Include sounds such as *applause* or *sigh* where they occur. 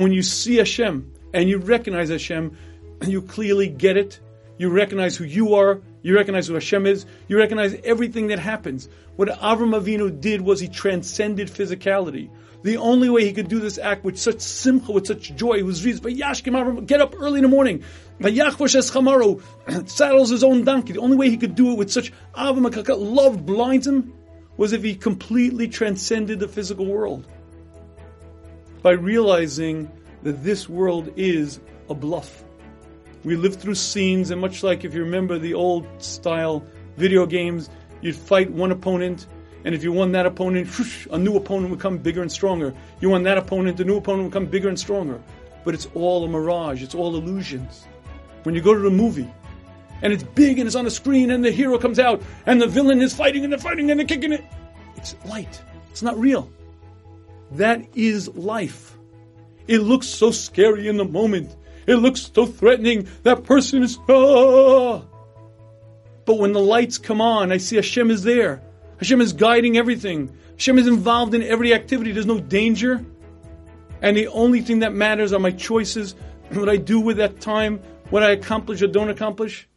When you see Hashem and you recognize Hashem, you clearly get it. You recognize who you are. You recognize who Hashem is. You recognize everything that happens. What Avram Avinu did was he transcended physicality. The only way he could do this act with such simcha, with such joy, was Avram, get up early in the morning. *clears throat* saddles his own donkey. The only way he could do it with such Avram love blinds him was if he completely transcended the physical world by realizing that this world is a bluff. We live through scenes, and much like if you remember the old style video games, you'd fight one opponent, and if you won that opponent, whoosh, a new opponent would come bigger and stronger. You won that opponent, the new opponent would come bigger and stronger. But it's all a mirage, it's all illusions. When you go to the movie, and it's big and it's on the screen, and the hero comes out, and the villain is fighting, and they're fighting, and they're kicking it, it's light. It's not real. That is life. It looks so scary in the moment. It looks so threatening. That person is, ah. But when the lights come on, I see Hashem is there. Hashem is guiding everything. Hashem is involved in every activity. There's no danger. And the only thing that matters are my choices, *clears throat* what I do with that time, what I accomplish or don't accomplish.